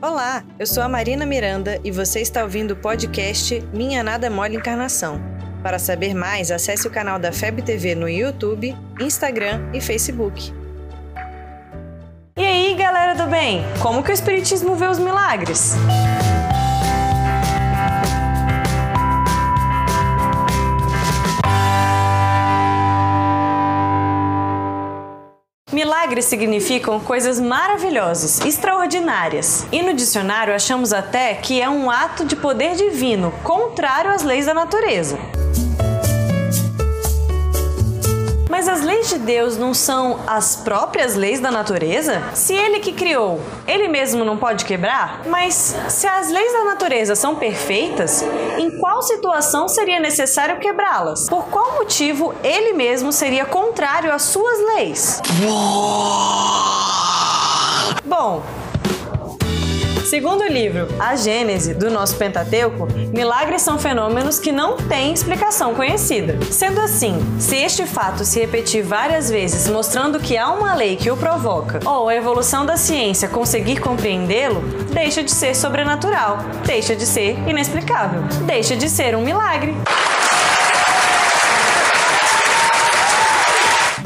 Olá, eu sou a Marina Miranda e você está ouvindo o podcast Minha Nada Mole Encarnação. Para saber mais, acesse o canal da FEB TV no YouTube, Instagram e Facebook. E aí, galera do bem? Como que o Espiritismo vê os milagres? Milagres significam coisas maravilhosas, extraordinárias. E no dicionário achamos até que é um ato de poder divino, contrário às leis da natureza. De Deus não são as próprias leis da natureza? Se ele que criou, ele mesmo não pode quebrar? Mas se as leis da natureza são perfeitas, em qual situação seria necessário quebrá-las? Por qual motivo ele mesmo seria contrário às suas leis? Bom, Segundo o livro A Gênese do nosso Pentateuco, milagres são fenômenos que não têm explicação conhecida. Sendo assim, se este fato se repetir várias vezes, mostrando que há uma lei que o provoca, ou a evolução da ciência conseguir compreendê-lo, deixa de ser sobrenatural, deixa de ser inexplicável, deixa de ser um milagre.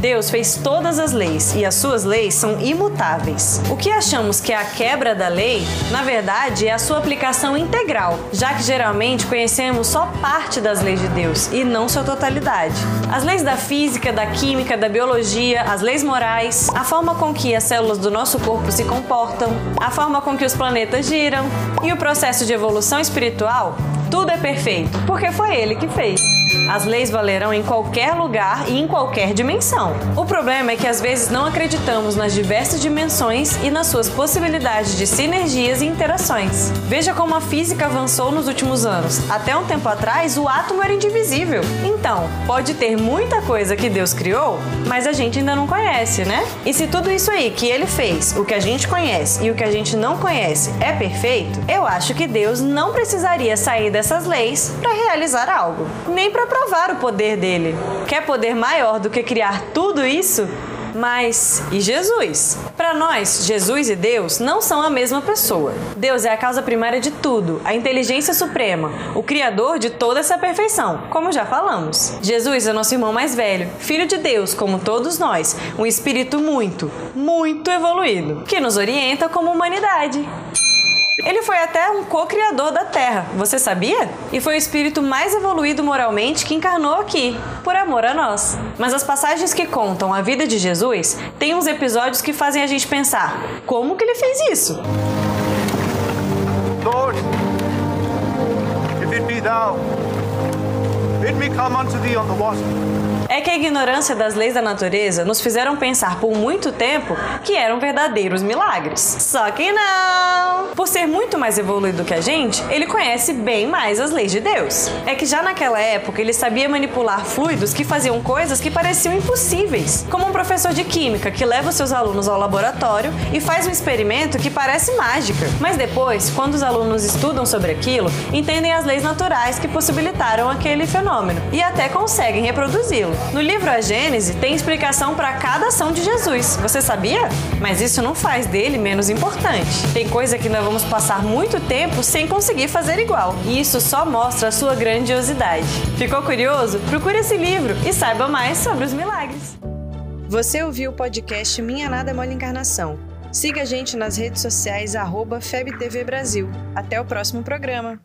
Deus fez todas as leis e as suas leis são imutáveis. O que achamos que é a quebra da lei, na verdade, é a sua aplicação integral, já que geralmente conhecemos só parte das leis de Deus e não sua totalidade. As leis da física, da química, da biologia, as leis morais, a forma com que as células do nosso corpo se comportam, a forma com que os planetas giram e o processo de evolução espiritual, tudo é perfeito, porque foi ele que fez. As leis valerão em qualquer lugar e em qualquer dimensão. O problema é que às vezes não acreditamos nas diversas dimensões e nas suas possibilidades de sinergias e interações. Veja como a física avançou nos últimos anos. Até um tempo atrás, o átomo era indivisível. Então, pode ter muita coisa que Deus criou, mas a gente ainda não conhece, né? E se tudo isso aí que ele fez, o que a gente conhece e o que a gente não conhece, é perfeito, eu acho que Deus não precisaria sair dessas leis para realizar algo, nem para provar o poder dele. Quer poder maior do que criar tudo isso? Mas e Jesus? Para nós, Jesus e Deus não são a mesma pessoa. Deus é a causa primária de tudo, a inteligência suprema, o criador de toda essa perfeição, como já falamos. Jesus é nosso irmão mais velho, filho de Deus, como todos nós, um espírito muito, muito evoluído, que nos orienta como humanidade. Ele foi até um co-criador da Terra, você sabia? E foi o espírito mais evoluído moralmente que encarnou aqui, por amor a nós. Mas as passagens que contam a vida de Jesus têm uns episódios que fazem a gente pensar: como que ele fez isso? Lord, if it be thou, bid me come unto thee on the water. É que a ignorância das leis da natureza nos fizeram pensar por muito tempo que eram verdadeiros milagres. Só que não! Por ser muito mais evoluído que a gente, ele conhece bem mais as leis de Deus. É que já naquela época ele sabia manipular fluidos que faziam coisas que pareciam impossíveis, como um professor de química que leva seus alunos ao laboratório e faz um experimento que parece mágica. Mas depois, quando os alunos estudam sobre aquilo, entendem as leis naturais que possibilitaram aquele fenômeno e até conseguem reproduzi-lo. No livro A Gênese tem explicação para cada ação de Jesus. Você sabia? Mas isso não faz dele menos importante. Tem coisa que nós vamos passar muito tempo sem conseguir fazer igual. E isso só mostra a sua grandiosidade. Ficou curioso? Procure esse livro e saiba mais sobre os milagres. Você ouviu o podcast Minha Nada Mole Encarnação. Siga a gente nas redes sociais, arroba FebTV Brasil. Até o próximo programa.